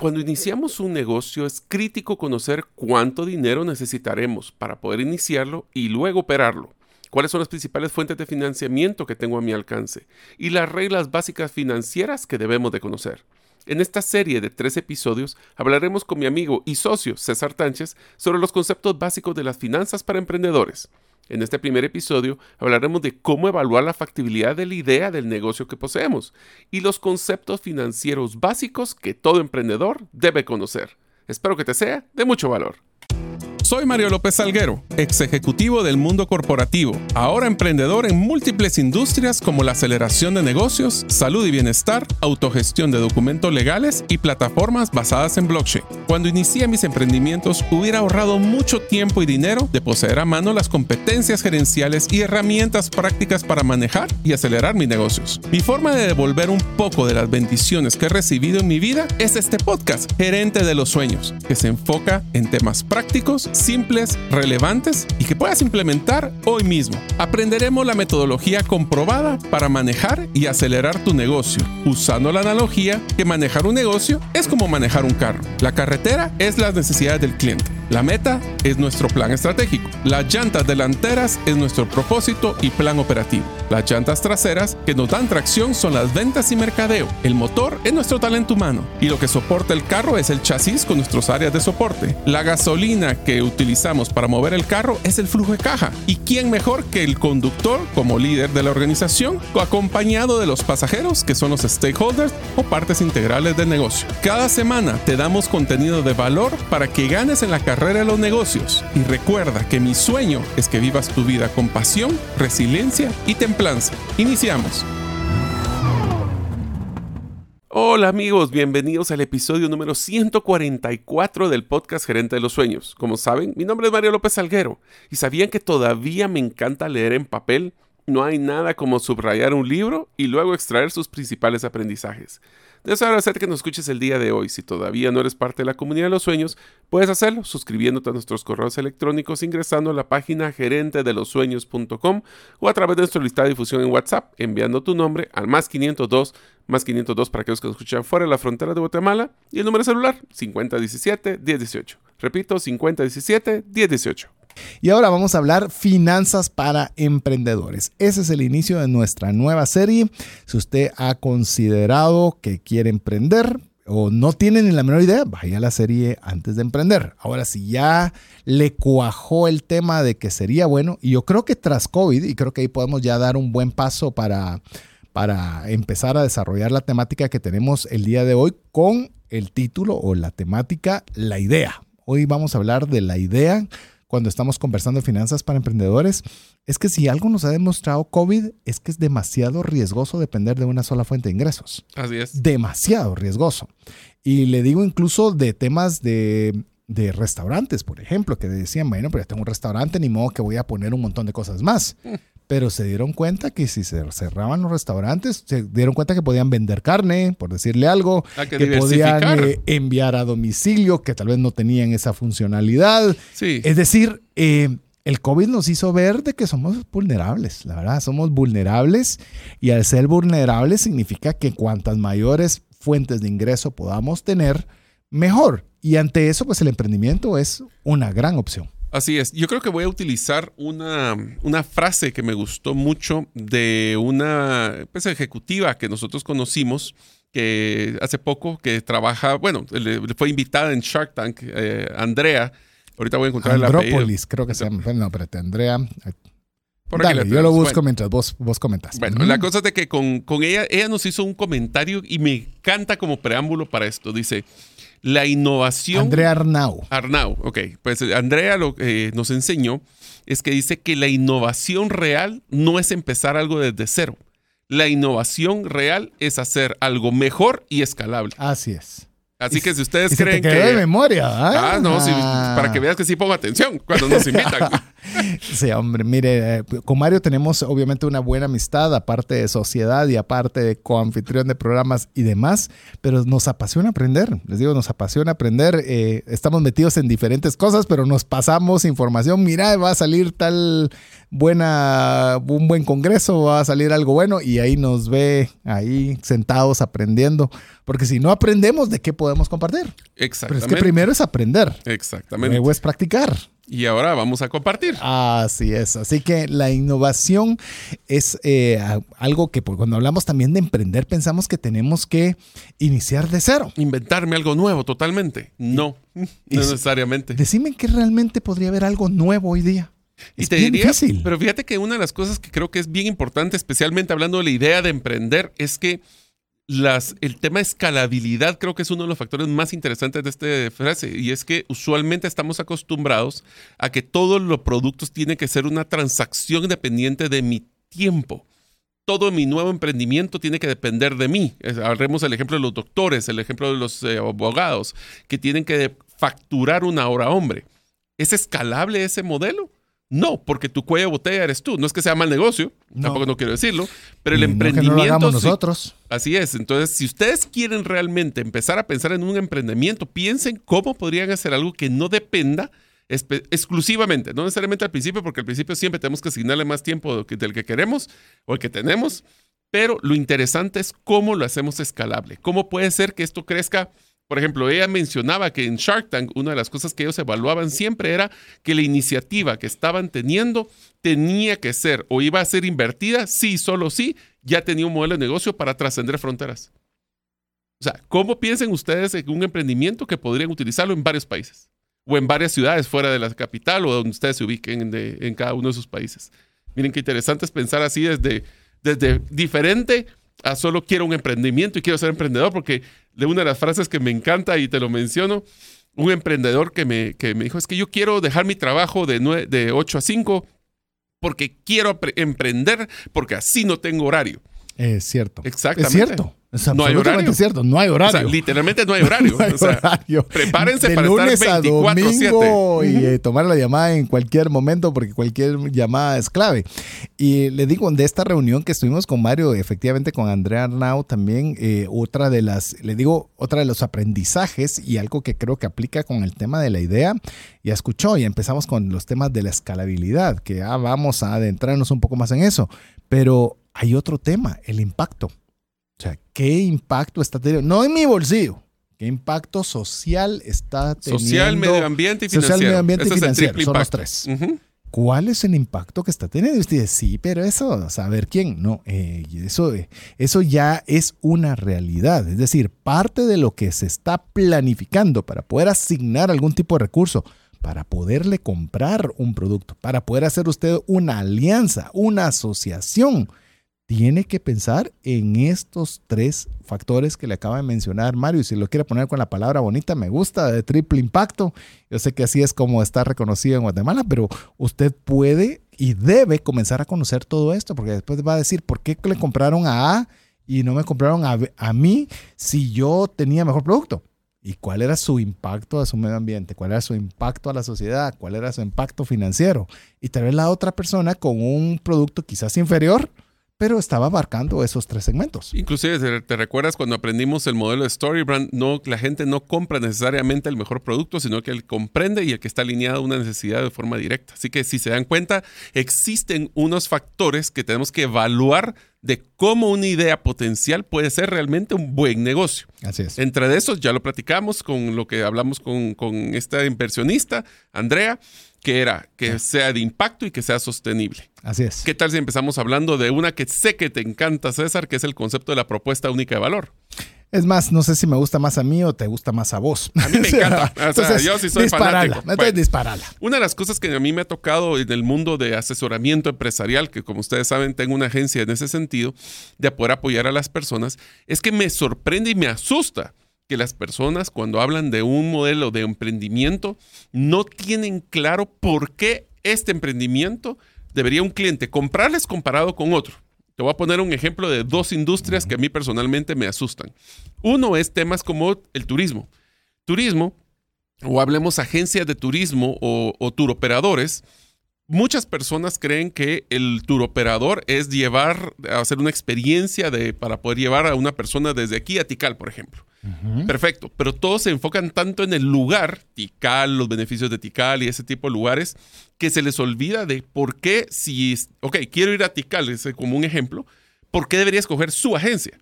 Cuando iniciamos un negocio es crítico conocer cuánto dinero necesitaremos para poder iniciarlo y luego operarlo cuáles son las principales fuentes de financiamiento que tengo a mi alcance y las reglas básicas financieras que debemos de conocer. En esta serie de tres episodios hablaremos con mi amigo y socio César Tánchez sobre los conceptos básicos de las finanzas para emprendedores. En este primer episodio hablaremos de cómo evaluar la factibilidad de la idea del negocio que poseemos y los conceptos financieros básicos que todo emprendedor debe conocer. Espero que te sea de mucho valor. Soy Mario López Salguero, ex ejecutivo del mundo corporativo, ahora emprendedor en múltiples industrias como la aceleración de negocios, salud y bienestar, autogestión de documentos legales y plataformas basadas en blockchain. Cuando inicié mis emprendimientos hubiera ahorrado mucho tiempo y dinero de poseer a mano las competencias gerenciales y herramientas prácticas para manejar y acelerar mis negocios. Mi forma de devolver un poco de las bendiciones que he recibido en mi vida es este podcast, Gerente de los Sueños, que se enfoca en temas prácticos simples, relevantes y que puedas implementar hoy mismo. Aprenderemos la metodología comprobada para manejar y acelerar tu negocio, usando la analogía que manejar un negocio es como manejar un carro. La carretera es las necesidades del cliente. La meta es nuestro plan estratégico. Las llantas delanteras es nuestro propósito y plan operativo. Las llantas traseras que nos dan tracción son las ventas y mercadeo. El motor es nuestro talento humano y lo que soporta el carro es el chasis con nuestras áreas de soporte. La gasolina que utilizamos para mover el carro es el flujo de caja. ¿Y quién mejor que el conductor como líder de la organización, acompañado de los pasajeros que son los stakeholders o partes integrales del negocio? Cada semana te damos contenido de valor para que ganes en la carrera de los negocios y recuerda que mi sueño es que vivas tu vida con pasión, resiliencia y templanza. Iniciamos. Hola amigos, bienvenidos al episodio número 144 del podcast Gerente de los Sueños. Como saben, mi nombre es Mario López Salguero y sabían que todavía me encanta leer en papel. No hay nada como subrayar un libro y luego extraer sus principales aprendizajes. Deseo agradecer que nos escuches el día de hoy. Si todavía no eres parte de la comunidad de los sueños, puedes hacerlo suscribiéndote a nuestros correos electrónicos ingresando a la página gerente de los sueños.com o a través de nuestro listado de difusión en WhatsApp enviando tu nombre al más 502 más 502 para aquellos que nos escuchan fuera de la frontera de Guatemala y el número celular 5017 1018. Repito, 5017 1018. Y ahora vamos a hablar finanzas para emprendedores. Ese es el inicio de nuestra nueva serie. Si usted ha considerado que quiere emprender, o no tiene ni la menor idea, vaya a la serie antes de emprender. Ahora, si ya le cuajó el tema de que sería bueno, y yo creo que tras COVID, y creo que ahí podemos ya dar un buen paso para, para empezar a desarrollar la temática que tenemos el día de hoy con el título o la temática La idea. Hoy vamos a hablar de la idea cuando estamos conversando de finanzas para emprendedores, es que si algo nos ha demostrado COVID es que es demasiado riesgoso depender de una sola fuente de ingresos. Así es. Demasiado riesgoso. Y le digo incluso de temas de, de restaurantes, por ejemplo, que decían, bueno, pero ya tengo un restaurante, ni modo que voy a poner un montón de cosas más. Pero se dieron cuenta que si se cerraban los restaurantes, se dieron cuenta que podían vender carne, por decirle algo, que, podían eh, enviar a domicilio, que tal vez no tenían esa funcionalidad. Sí. Es decir, eh, el COVID nos hizo ver de que somos vulnerables, la verdad, somos vulnerables y al ser vulnerables significa que cuantas mayores fuentes de ingreso podamos tener, mejor. Y ante eso, pues el emprendimiento es una gran opción. Así es. Yo creo que voy a utilizar una, frase que me gustó mucho de una pues, ejecutiva que nosotros conocimos que hace poco que trabaja, bueno, le, fue invitada en Shark Tank, eh, Andrea. Ahorita voy a encontrar la Andrópolis, creo que se llama. No, espérate, Andrea. Dale, yo lo busco mientras vos, vos comentas. Bueno, la cosa es de que con, ella, ella nos hizo un comentario y me encanta como preámbulo para esto. Dice, la innovación. Andrea Arnau. Arnau, ok. Pues eh, Andrea lo que eh, nos enseñó es que dice que la innovación real no es empezar algo desde cero. La innovación real es hacer algo mejor y escalable. Así es. Así que si ustedes creen que. de memoria. Ah, no, para que veas que sí pongo atención cuando nos invitan. sí, hombre, mire, eh, con Mario tenemos obviamente una buena amistad, aparte de sociedad y aparte de coanfitrión de programas y demás, pero nos apasiona aprender. Les digo, nos apasiona aprender. Eh, estamos metidos en diferentes cosas, pero nos pasamos información. Mira, va a salir tal buena, un buen congreso, va a salir algo bueno y ahí nos ve ahí sentados aprendiendo Porque si no aprendemos, ¿de qué podemos compartir? Pero Exactamente. es que primero es aprender, Exactamente. luego es practicar. Y ahora vamos a compartir. Así es. Así que la innovación es eh, algo que pues, cuando hablamos también de emprender pensamos que tenemos que iniciar de cero. Inventarme algo nuevo totalmente. No, no necesariamente. Decime que realmente podría haber algo nuevo hoy día. Y Es te bien diría, difícil. pero fíjate que una de las cosas que creo que es bien importante, especialmente hablando de la idea de emprender, es que las, el tema de escalabilidad creo que es uno de los factores más interesantes de esta frase. Y es que usualmente estamos acostumbrados a que todos los productos tienen que ser una transacción dependiente de mi tiempo. Todo mi nuevo emprendimiento tiene que depender de mí. Hablemos el ejemplo de los doctores, el ejemplo de los eh, abogados, que tienen que facturar una hora hombre. ¿Es escalable ese modelo? No, porque tu cuello de botella eres tú. No es que sea mal negocio, No. tampoco no quiero decirlo, pero el no que no lo emprendimiento... sí. nosotros. Así es. Entonces, si ustedes quieren realmente empezar a pensar en un emprendimiento, piensen cómo podrían hacer algo que no dependa exclusivamente, no necesariamente al principio, porque al principio siempre tenemos que asignarle más tiempo del que queremos o el que tenemos, pero lo interesante es cómo lo hacemos escalable. ¿Cómo puede ser que esto crezca? Por ejemplo, ella mencionaba que en Shark Tank una de las cosas que ellos evaluaban siempre era que la iniciativa que estaban teniendo tenía que ser o iba a ser invertida, sí, solo sí, ya tenía un modelo de negocio para trascender fronteras. O sea, ¿cómo piensen ustedes en un emprendimiento que podrían utilizarlo en varios países? O en varias ciudades fuera de la capital o donde ustedes se ubiquen en cada uno de sus países. Miren qué interesante es pensar así desde, desde diferente a solo quiero un emprendimiento y quiero ser emprendedor, porque de una de las frases que me encanta y te lo menciono, un emprendedor que me, que me dijo, es que yo quiero dejar mi trabajo de, nue- de 8 a 5 porque quiero emprender, porque así no tengo horario. Es cierto. Exactamente. Es cierto. Es No hay absolutamente horario. cierto. No hay O horario. sea, literalmente no hay horario. No hay O sea, horario. prepárense de para lunes estar a 24/7. domingo y eh, tomar la llamada en cualquier momento porque cualquier llamada es clave. Y le digo, de esta reunión que estuvimos con Mario, efectivamente con Andrea Arnau también, eh, otra de las, le digo, otra de los aprendizajes y algo que creo que aplica con el tema de la idea, ya escuchó y empezamos con los temas de la escalabilidad, que ya vamos a adentrarnos un poco más en eso, pero hay otro tema, el impacto. O sea, ¿qué impacto está teniendo? No en mi bolsillo. ¿Qué impacto social está teniendo? social, medio ambiente y financiero. Social, medio ambiente Ese y financiero. Son los tres. ¿Cuál es el impacto que está teniendo? Y usted dice, sí, pero eso, saber quién. No, eh, eso, eh, eso ya es una realidad. Es decir, parte de lo que se está planificando para poder asignar algún tipo de recurso, para poderle comprar un producto, para poder hacer usted una alianza, una asociación, tiene que pensar en estos tres factores que le acaba de mencionar Mario. Y si lo quiere poner con la palabra bonita, me gusta, de triple impacto. Yo sé que así es como está reconocido en Guatemala, pero usted puede y debe comenzar a conocer todo esto, porque después va a decir, ¿por qué le compraron a A y no me compraron a, a mí si yo tenía mejor producto? ¿Y cuál era su impacto a su medio ambiente? ¿Cuál era su impacto a la sociedad? ¿Cuál era su impacto financiero? Y tal vez la otra persona con un producto quizás inferior, pero estaba abarcando esos tres segmentos. Inclusive, ¿te, recuerdas cuando aprendimos el modelo de Storybrand? No, la gente no compra necesariamente el mejor producto, sino que él comprende y el que está alineado a una necesidad de forma directa. Así que si se dan cuenta, existen unos factores que tenemos que evaluar de cómo una idea potencial puede ser realmente un buen negocio. Así es. Entre de esos, ya lo platicamos con lo que hablamos con, con esta inversionista, Andrea, que era que sea de impacto y que sea sostenible. Así es. ¿Qué tal si empezamos hablando de una que sé que te encanta, César, que es el concepto de la propuesta única de valor? Es más, no sé si me gusta más a mí o te gusta más a vos. A mí me encanta. O sea, yo sí soy disparala. fanático. Entonces, Bueno. disparala. Una de las cosas que a mí me ha tocado en el mundo de asesoramiento empresarial, que como ustedes saben tengo una agencia en ese sentido, de poder apoyar a las personas, es que me sorprende y me asusta que las personas cuando hablan de un modelo de emprendimiento no tienen claro por qué este emprendimiento debería un cliente comprarles comparado con otro. Te voy a poner un ejemplo de dos industrias que a mí personalmente me asustan. Uno es temas como el turismo. Turismo, o hablemos agencias de turismo o, o turoperadores, muchas personas creen que el turoperador es llevar, hacer una experiencia de, para poder llevar a una persona desde aquí a Tikal, por ejemplo. Perfecto, pero todos se enfocan tanto en el lugar, Tikal, los beneficios de Tikal y ese tipo de lugares, que se les olvida de por qué si, ok, quiero ir a Tikal, es como un ejemplo, ¿por qué debería escoger su agencia?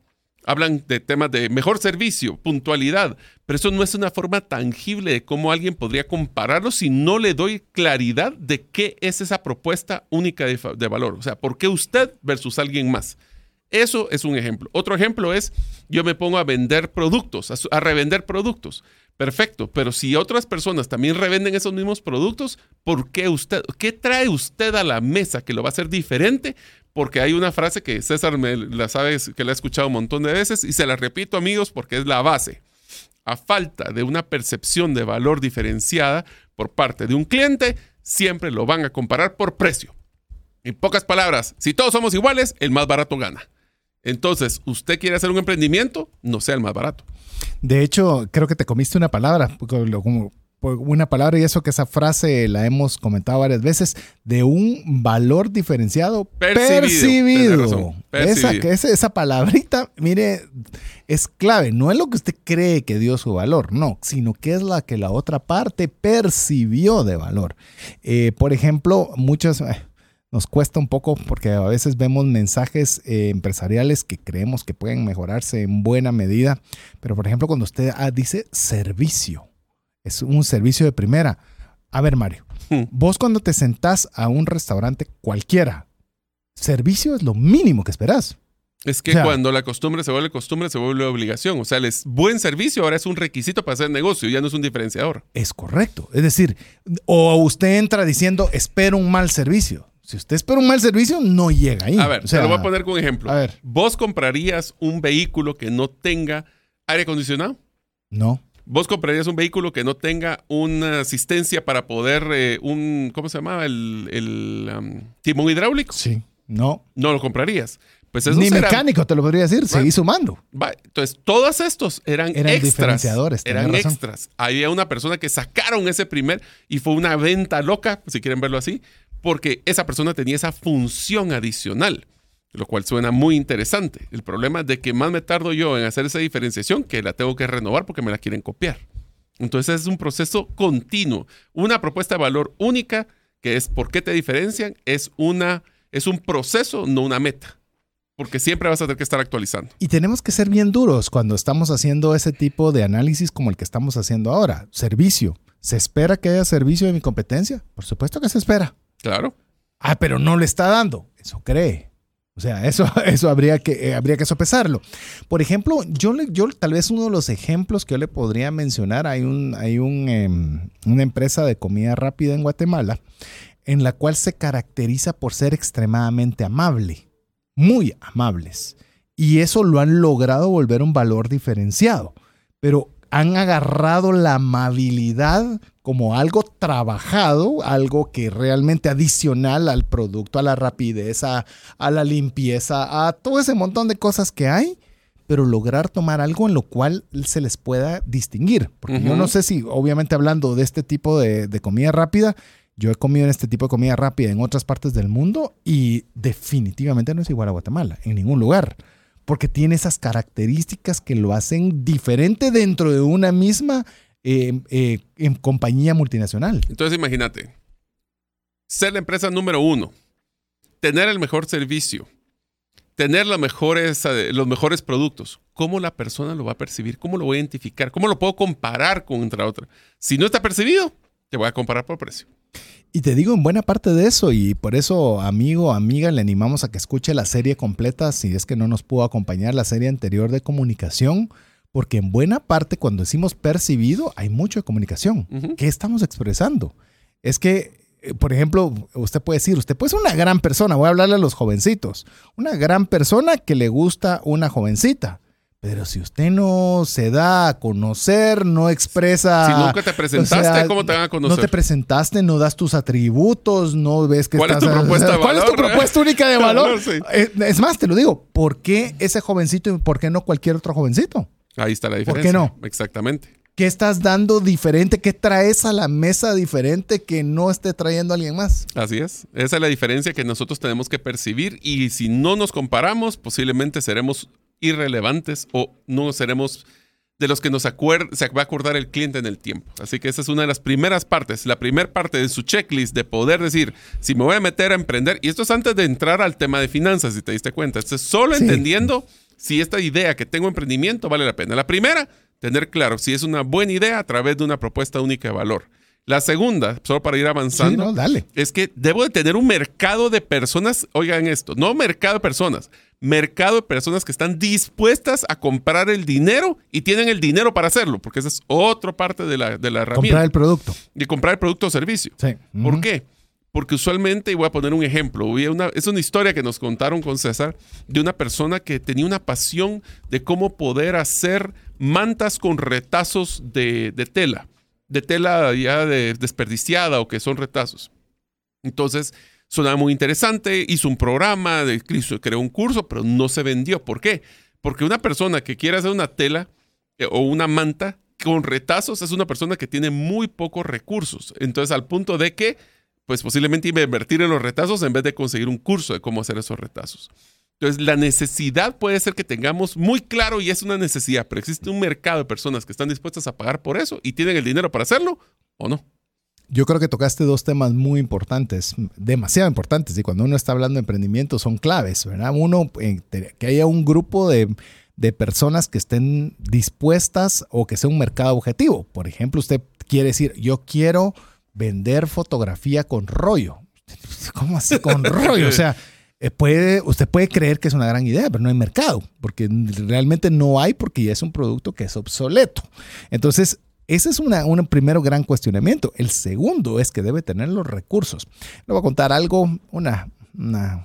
hablan de temas de mejor servicio, puntualidad, pero eso no es una forma tangible de cómo alguien podría compararlo si no le doy claridad de qué es esa propuesta única de, de valor. O sea, ¿por qué usted versus alguien más? Eso es un ejemplo. Otro ejemplo es, yo me pongo a vender productos, a, revender productos. Perfecto, pero si otras personas también revenden esos mismos productos, ¿por qué usted, qué trae usted a la mesa que lo va a hacer diferente? Porque hay una frase que César me la sabe, que la he escuchado un montón de veces y se la repito amigos porque es la base. A falta de una percepción de valor diferenciada por parte de un cliente, siempre lo van a comparar por precio. En pocas palabras, si todos somos iguales, el más barato gana. Entonces, usted quiere hacer un emprendimiento, no sea el más barato. De hecho, creo que te comiste una palabra, como una palabra y eso que esa frase la hemos comentado varias veces, de un valor diferenciado percibido. percibido. Esa, esa palabrita, mire, es clave. No es lo que usted cree que dio su valor, no, sino que es la que la otra parte percibió de valor. Eh, por ejemplo, muchas nos cuesta un poco porque a veces vemos mensajes eh, empresariales que creemos que pueden mejorarse en buena medida, pero por ejemplo cuando usted ah, dice servicio, es un servicio de primera. A ver Mario, hmm. vos cuando te sentás a un restaurante cualquiera, servicio es lo mínimo que esperás. Es que cuando la costumbre se vuelve costumbre, se vuelve obligación. O sea, el buen servicio ahora es un requisito para hacer negocio, ya no es un diferenciador. Es correcto. Es decir, o usted entra diciendo, espero un mal servicio. Si usted espera un mal servicio, no llega ahí. A ver, se lo voy a poner con un ejemplo. A ver. ¿Vos comprarías un vehículo que no tenga aire acondicionado? No. ¿Vos comprarías un vehículo que no tenga una asistencia para poder, eh, un, ¿cómo se llamaba? El, um, timón hidráulico. Sí. No. No lo comprarías. Pues Ni mecánico, te lo podría decir, seguí sumando. Entonces, todos estos eran, eran extras. Diferenciadores, eran extras. Había una persona que sacaron ese primer y fue una venta loca, si quieren verlo así, porque esa persona tenía esa función adicional, lo cual suena muy interesante. El problema es de que más me tardo yo en hacer esa diferenciación que la tengo que renovar porque me la quieren copiar. Entonces es un proceso continuo. Una propuesta de valor única, que es por qué te diferencian, es, una, es un proceso, no una meta porque siempre vas a tener que estar actualizando. Y tenemos que ser bien duros cuando estamos haciendo ese tipo de análisis como el que estamos haciendo ahora. Servicio. ¿Se espera que haya servicio de mi competencia? Por supuesto que se espera. Claro. Ah, pero no le está dando. Eso cree. O sea, eso, eso habría, que, eh, habría que sopesarlo. Por ejemplo, yo, yo tal vez uno de los ejemplos que yo le podría mencionar, hay, un, hay un, em, una empresa de comida rápida en Guatemala en la cual se caracteriza por ser extremadamente amable, muy amables. Y eso lo han logrado volver un valor diferenciado. Pero han agarrado la amabilidad como algo trabajado, algo que realmente adicional al producto, a la rapidez, a, la limpieza, a todo ese montón de cosas que hay, pero lograr tomar algo en lo cual se les pueda distinguir. Porque yo no sé si, obviamente hablando de este tipo de, de comida rápida, yo he comido en este tipo de comida rápida en otras partes del mundo y definitivamente no es igual a Guatemala, en ningún lugar porque tiene esas características que lo hacen diferente dentro de una misma eh, eh, em, compañía multinacional. Entonces imagínate, ser la empresa número uno, tener el mejor servicio, tener los mejores, los mejores productos, ¿cómo la persona lo va a percibir? ¿Cómo lo voy a identificar? ¿Cómo lo puedo comparar con otra otra? Si no está percibido, te voy a comparar por precio. Y te digo en buena parte de eso, y por eso, amigo, amiga, le animamos a que escuche la serie completa si es que no nos pudo acompañar la serie anterior de comunicación, porque en buena parte cuando decimos percibido hay mucho de comunicación. ¿Qué estamos expresando? Es que, eh, por ejemplo, usted puede decir, usted puede ser una gran persona, voy a hablarle a los jovencitos, una gran persona que le gusta una jovencita pero si usted no se da a conocer, no expresa. Si nunca te presentaste, ¿cómo te van a conocer? No te presentaste, no das tus atributos, no ves que ¿Cuál es tu propuesta de valor? ¿Cuál es tu propuesta única de valor? Eh, es más, te lo digo, ¿por qué ese jovencito y por qué no cualquier otro jovencito? Ahí está la diferencia. ¿Por qué no? Exactamente. ¿Qué estás dando diferente? ¿Qué traes a la mesa diferente que no esté trayendo alguien más? Así es. Esa es la diferencia que nosotros tenemos que percibir y si no nos comparamos, posiblemente seremos irrelevantes o no seremos de los que nos se va a acordar el cliente en el tiempo. Así que esa es una de las primeras partes, la primera parte de su checklist de poder decir, si me voy a meter a emprender, y esto es antes de entrar al tema de finanzas, si te diste cuenta, esto es solo entendiendo si esta idea que tengo emprendimiento vale la pena. La primera, tener claro si es una buena idea a través de una propuesta única de valor. La segunda, solo para ir avanzando, es que debo de tener un mercado de personas, oigan esto, no mercado de personas, mercado de personas que están dispuestas a comprar el dinero y tienen el dinero para hacerlo, porque esa es otra parte de la, de la herramienta. Comprar el producto. Y comprar el producto o servicio. Sí. ¿Por qué? Porque usualmente, y voy a poner un ejemplo, una, es una historia que nos contaron con César de una persona que tenía una pasión de cómo poder hacer mantas con retazos de, tela, de tela ya desperdiciada o que son retazos. Entonces, sonaba muy interesante, hizo un programa, de, creó un curso, pero no se vendió. ¿Por qué? Porque una persona que quiere hacer una tela eh, o una manta con retazos es una persona que tiene muy pocos recursos. Entonces, al punto de que pues posiblemente invertir en los retazos en vez de conseguir un curso de cómo hacer esos retazos. Entonces, la necesidad puede ser que tengamos muy claro y es una necesidad, pero existe un mercado de personas que están dispuestas a pagar por eso y tienen el dinero para hacerlo o no. Yo creo que tocaste dos temas muy importantes, demasiado importantes, y cuando uno está hablando de emprendimiento son claves, ¿verdad? Uno, eh, que haya un grupo de, de personas que estén dispuestas o que sea un mercado objetivo. Por ejemplo, usted quiere decir, yo quiero vender fotografía con rollo. ¿Cómo así con rollo? O sea, eh, puede, usted puede creer que es una gran idea, pero no hay mercado, porque realmente no hay porque ya es un producto que es obsoleto. Entonces, ese es un primero gran cuestionamiento. El segundo es que debe tener los recursos. Le voy a contar algo, una, una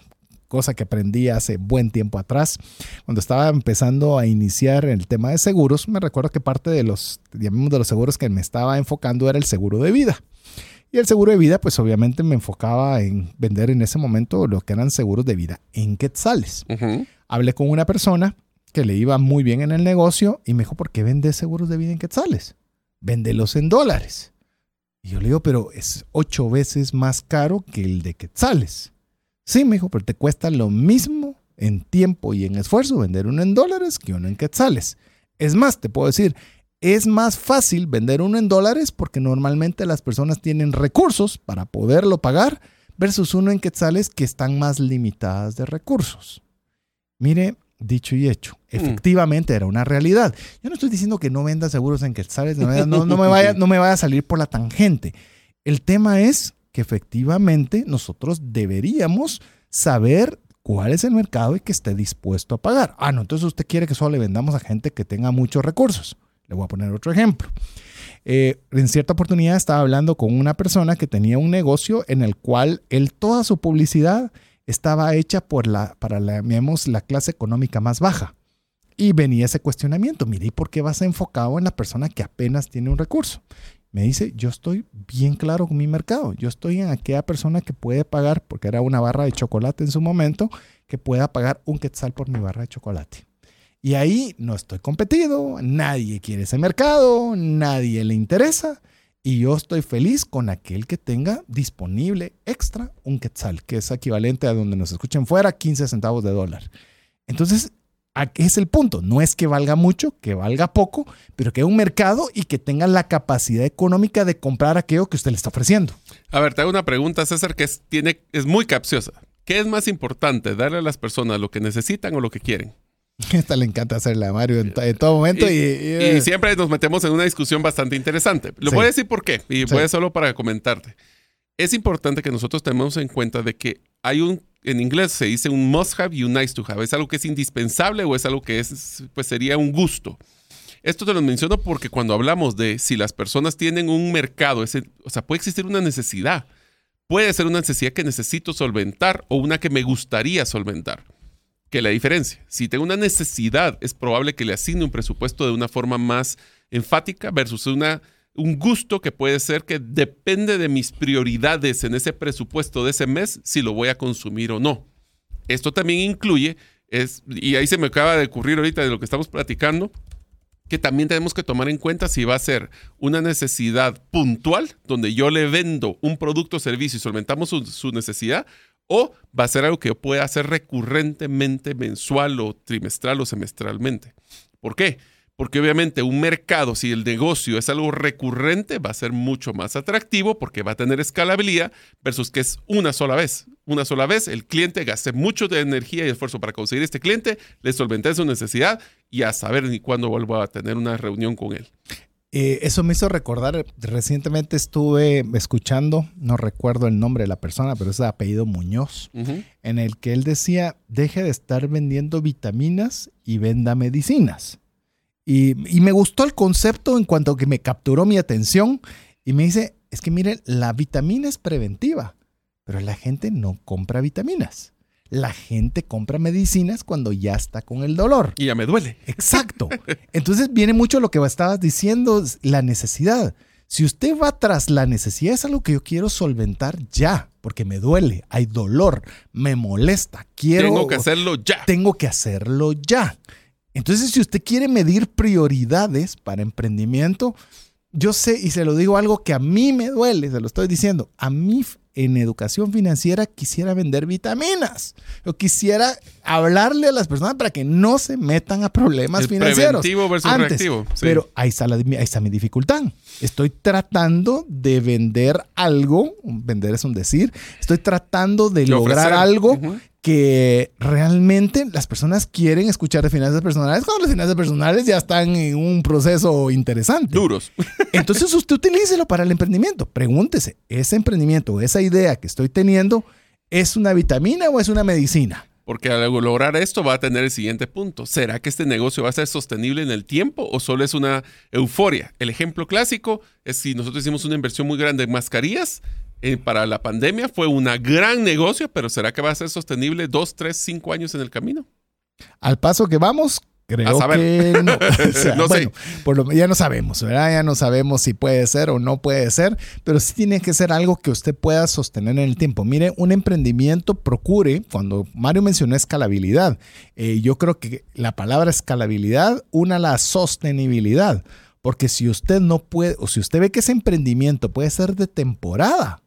cosa que aprendí hace buen tiempo atrás. Cuando estaba empezando a iniciar el tema de seguros, me recuerdo que parte de los, llamemos de los seguros que me estaba enfocando era el seguro de vida. Y el seguro de vida, pues obviamente me enfocaba en vender en ese momento lo que eran seguros de vida en quetzales. Hablé con una persona que le iba muy bien en el negocio y me dijo, ¿por qué vendes seguros de vida en quetzales? Véndelos en dólares. Y yo le digo, pero es ocho veces más caro que el de quetzales. Sí, me dijo, pero te cuesta lo mismo en tiempo y en esfuerzo vender uno en dólares que uno en quetzales. Es más, te puedo decir, es más fácil vender uno en dólares porque normalmente las personas tienen recursos para poderlo pagar versus uno en quetzales que están más limitadas de recursos. Mire, dicho y hecho, mm. efectivamente era una realidad. Yo no estoy diciendo que no venda seguros en quetzales, no, me vaya, no me vaya a salir por la tangente. El tema es que efectivamente nosotros deberíamos saber cuál es el mercado y que esté dispuesto a pagar. Ah, no, entonces usted quiere que solo le vendamos a gente que tenga muchos recursos. Le voy a poner otro ejemplo. Eh, en cierta oportunidad estaba hablando con una persona que tenía un negocio en el cual él, toda su publicidad estaba hecha por la, para la, la clase económica más baja. Y venía ese cuestionamiento, mire, ¿y por qué vas enfocado en la persona que apenas tiene un recurso? Me dice, yo estoy bien claro con mi mercado, yo estoy en aquella persona que puede pagar, porque era una barra de chocolate en su momento, que pueda pagar un quetzal por mi barra de chocolate. Y ahí no estoy competido, nadie quiere ese mercado, nadie le interesa. Y yo estoy feliz con aquel que tenga disponible extra un quetzal, que es equivalente a donde nos escuchen fuera, 15 centavos de dólar. Entonces, es el punto. No es que valga mucho, que valga poco, pero que haya un mercado y que tenga la capacidad económica de comprar aquello que usted le está ofreciendo. A ver, te hago una pregunta, César, que es, tiene, es muy capciosa. ¿Qué es más importante, darle a las personas lo que necesitan o lo que quieren? Esta le encanta hacerla a Mario en, todo momento. Y, siempre nos metemos en una discusión bastante interesante. Lo voy a decir por qué, y voy a solo para comentarte. Es importante que nosotros tenemos en cuenta de que hay un, en inglés se dice un must have y un nice to have. ¿Es algo que es indispensable o es algo que es, pues sería un gusto? Esto te lo menciono porque cuando hablamos de si las personas tienen un mercado, o sea, puede existir una necesidad. Puede ser una necesidad que necesito solventar o una que me gustaría solventar que la diferencia. Si tengo una necesidad, es probable que le asigne un presupuesto de una forma más enfática versus una, un gusto que puede ser que depende de mis prioridades en ese presupuesto de ese mes, si lo voy a consumir o no. Esto también incluye, es, y ahí se me acaba de ocurrir ahorita de lo que estamos platicando, que también tenemos que tomar en cuenta si va a ser una necesidad puntual, donde yo le vendo un producto o servicio y solventamos su necesidad, o va a ser algo que yo pueda hacer recurrentemente, mensual o trimestral o semestralmente. ¿Por qué? Porque obviamente un mercado, si el negocio es algo recurrente, va a ser mucho más atractivo porque va a tener escalabilidad versus que es una sola vez. una sola vez, el cliente gasté mucho de energía y esfuerzo para conseguir este cliente, le solventé su necesidad y a saber ni cuándo vuelvo a tener una reunión con él. Eh, eso me hizo recordar, recientemente estuve escuchando, no recuerdo el nombre de la persona, pero es de apellido Muñoz, en el que él decía, deje de estar vendiendo vitaminas y venda medicinas. Y, me gustó el concepto en cuanto que me capturó mi atención y me dice, es que miren, la vitamina es preventiva, pero la gente no compra vitaminas. La gente compra medicinas cuando ya está con el dolor. Y ya me duele. Exacto. Entonces viene mucho lo que estabas diciendo, la necesidad. Si usted va tras la necesidad, es algo que yo quiero solventar ya, porque me duele, hay dolor, me molesta, quiero... Tengo que hacerlo ya. Tengo que hacerlo ya. Entonces, si usted quiere medir prioridades para emprendimiento, yo sé y se lo digo algo que a mí me duele, se lo estoy diciendo. A mí en educación financiera quisiera vender vitaminas. Yo quisiera hablarle a las personas para que no se metan a problemas El financieros. Preventivo versus antes. reactivo. sí. Pero ahí está, la- ahí está mi dificultad. Estoy tratando de vender algo, vender es un decir, estoy tratando de De lograr ofrecer. algo. Que realmente las personas quieren escuchar de finanzas personales cuando las finanzas personales ya están en un proceso interesante. Duros. Entonces usted utilícelo para el emprendimiento. Pregúntese, ¿ese emprendimiento, esa idea que estoy teniendo, es una vitamina o es una medicina? Porque al lograr esto va a tener el siguiente punto. ¿Será que este negocio va a ser sostenible en el tiempo o solo es una euforia? El ejemplo clásico es si nosotros hicimos una inversión muy grande en mascarillas eh, para la pandemia, fue un gran negocio, pero ¿será que va a ser sostenible dos, tres, cinco años en el camino? Al paso que vamos, creo A saber. que no. O sea, No sé. bueno, por lo- ya no sabemos, ¿verdad? Ya no sabemos si puede ser o no puede ser, pero sí tiene que ser algo que usted pueda sostener en el tiempo. Mire, un emprendimiento procure, cuando Mario mencionó escalabilidad, eh, yo creo que la palabra escalabilidad una la sostenibilidad. Porque si usted no puede, o si usted ve que ese emprendimiento puede ser de temporada,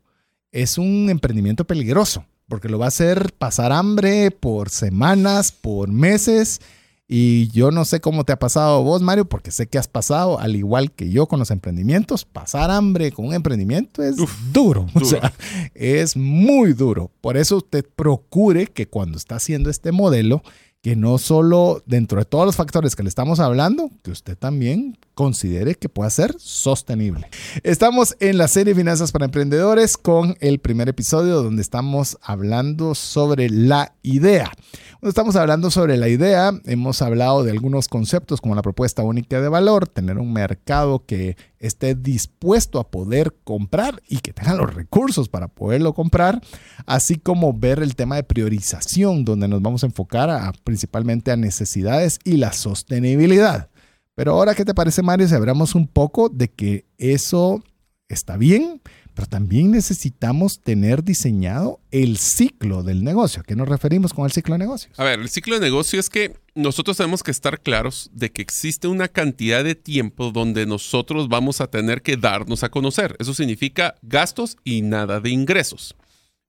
es un emprendimiento peligroso, porque lo va a hacer pasar hambre por semanas, por meses. Y yo no sé cómo te ha pasado vos, Mario, porque sé que has pasado, al igual que yo con los emprendimientos, pasar hambre con un emprendimiento es duro. O duro. sea, es muy duro. Por eso usted procure que cuando está haciendo este modelo, que no solo dentro de todos los factores que le estamos hablando, que usted también considere que pueda ser sostenible. Estamos en la serie Finanzas para Emprendedores con el primer episodio donde estamos hablando sobre la idea. Cuando estamos hablando sobre la idea, hemos hablado de algunos conceptos como la propuesta única de valor, tener un mercado que esté dispuesto a poder comprar y que tenga los recursos para poderlo comprar, así como ver el tema de priorización, donde nos vamos a enfocar principalmente a necesidades y la sostenibilidad. Pero ahora, ¿qué te parece, Mario? Si hablamos un poco de que eso está bien, pero también necesitamos tener diseñado el ciclo del negocio. ¿A qué nos referimos con el ciclo de negocios? A ver, el ciclo de negocio es que nosotros tenemos que estar claros de que existe una cantidad de tiempo donde nosotros vamos a tener que darnos a conocer. Eso significa gastos y nada de ingresos.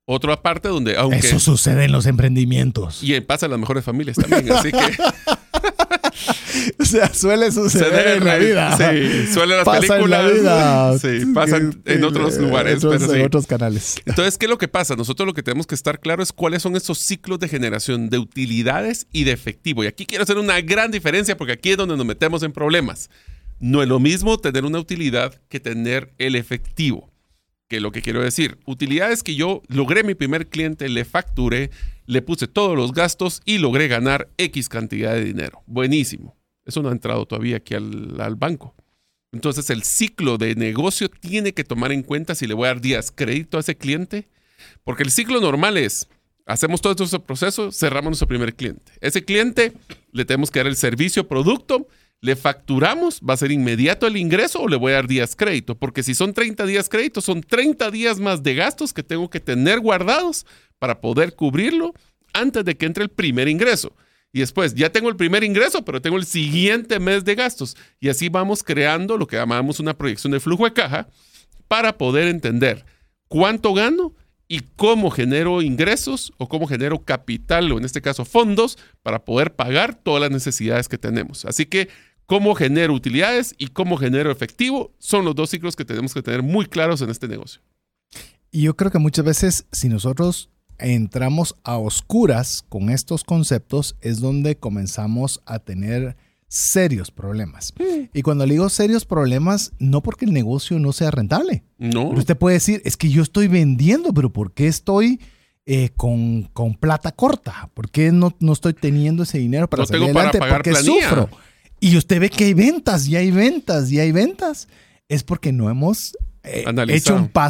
Otra parte donde, aunque... Eso sucede en los emprendimientos. Y pasa en las mejores familias también, así que... O sea, suele suceder en la vida. Sí, suele las Pasa en películas. la vida. Sí, pasan en otros lugares, otros- pero sí. en otros canales. Entonces, ¿qué es lo que pasa? Nosotros lo que tenemos que estar claro es cuáles son esos ciclos de generación de utilidades y de efectivo. Y aquí quiero hacer una gran diferencia porque aquí es donde nos metemos en problemas. No es lo mismo tener una utilidad que tener el efectivo. Que lo que quiero decir, utilidades que yo logré mi primer cliente, le facturé, le puse todos los gastos y logré ganar X cantidad de dinero. Buenísimo. Eso no ha entrado todavía aquí al, banco. Entonces el ciclo de negocio tiene que tomar en cuenta si le voy a dar días crédito a ese cliente, porque el ciclo normal es, hacemos todo este proceso, cerramos nuestro primer cliente. Ese cliente le tenemos que dar el servicio, producto, le facturamos, va a ser inmediato el ingreso o le voy a dar días crédito, porque si son 30 días crédito, son 30 días más de gastos que tengo que tener guardados para poder cubrirlo antes de que entre el primer ingreso. Y después, ya tengo el primer ingreso, pero tengo el siguiente mes de gastos. Y así vamos creando lo que llamamos una proyección de flujo de caja para poder entender cuánto gano y cómo genero ingresos o cómo genero capital, o en este caso fondos, para poder pagar todas las necesidades que tenemos. Así que cómo genero utilidades y cómo genero efectivo son los dos ciclos que tenemos que tener muy claros en este negocio. Y yo creo que muchas veces, si nosotros entramos a oscuras con estos conceptos es donde comenzamos a tener serios problemas. Y cuando le digo serios problemas, no porque el negocio no sea rentable. No. Pero usted puede decir, es que yo estoy vendiendo, pero ¿por qué estoy eh, con, con plata corta? ¿Por qué no, no estoy teniendo ese dinero para No salir tengo para adelante? pagar porque planilla. sufro. Y usted ve que hay ventas, y hay ventas, y hay ventas. Es porque no hemos eh, hecho un paso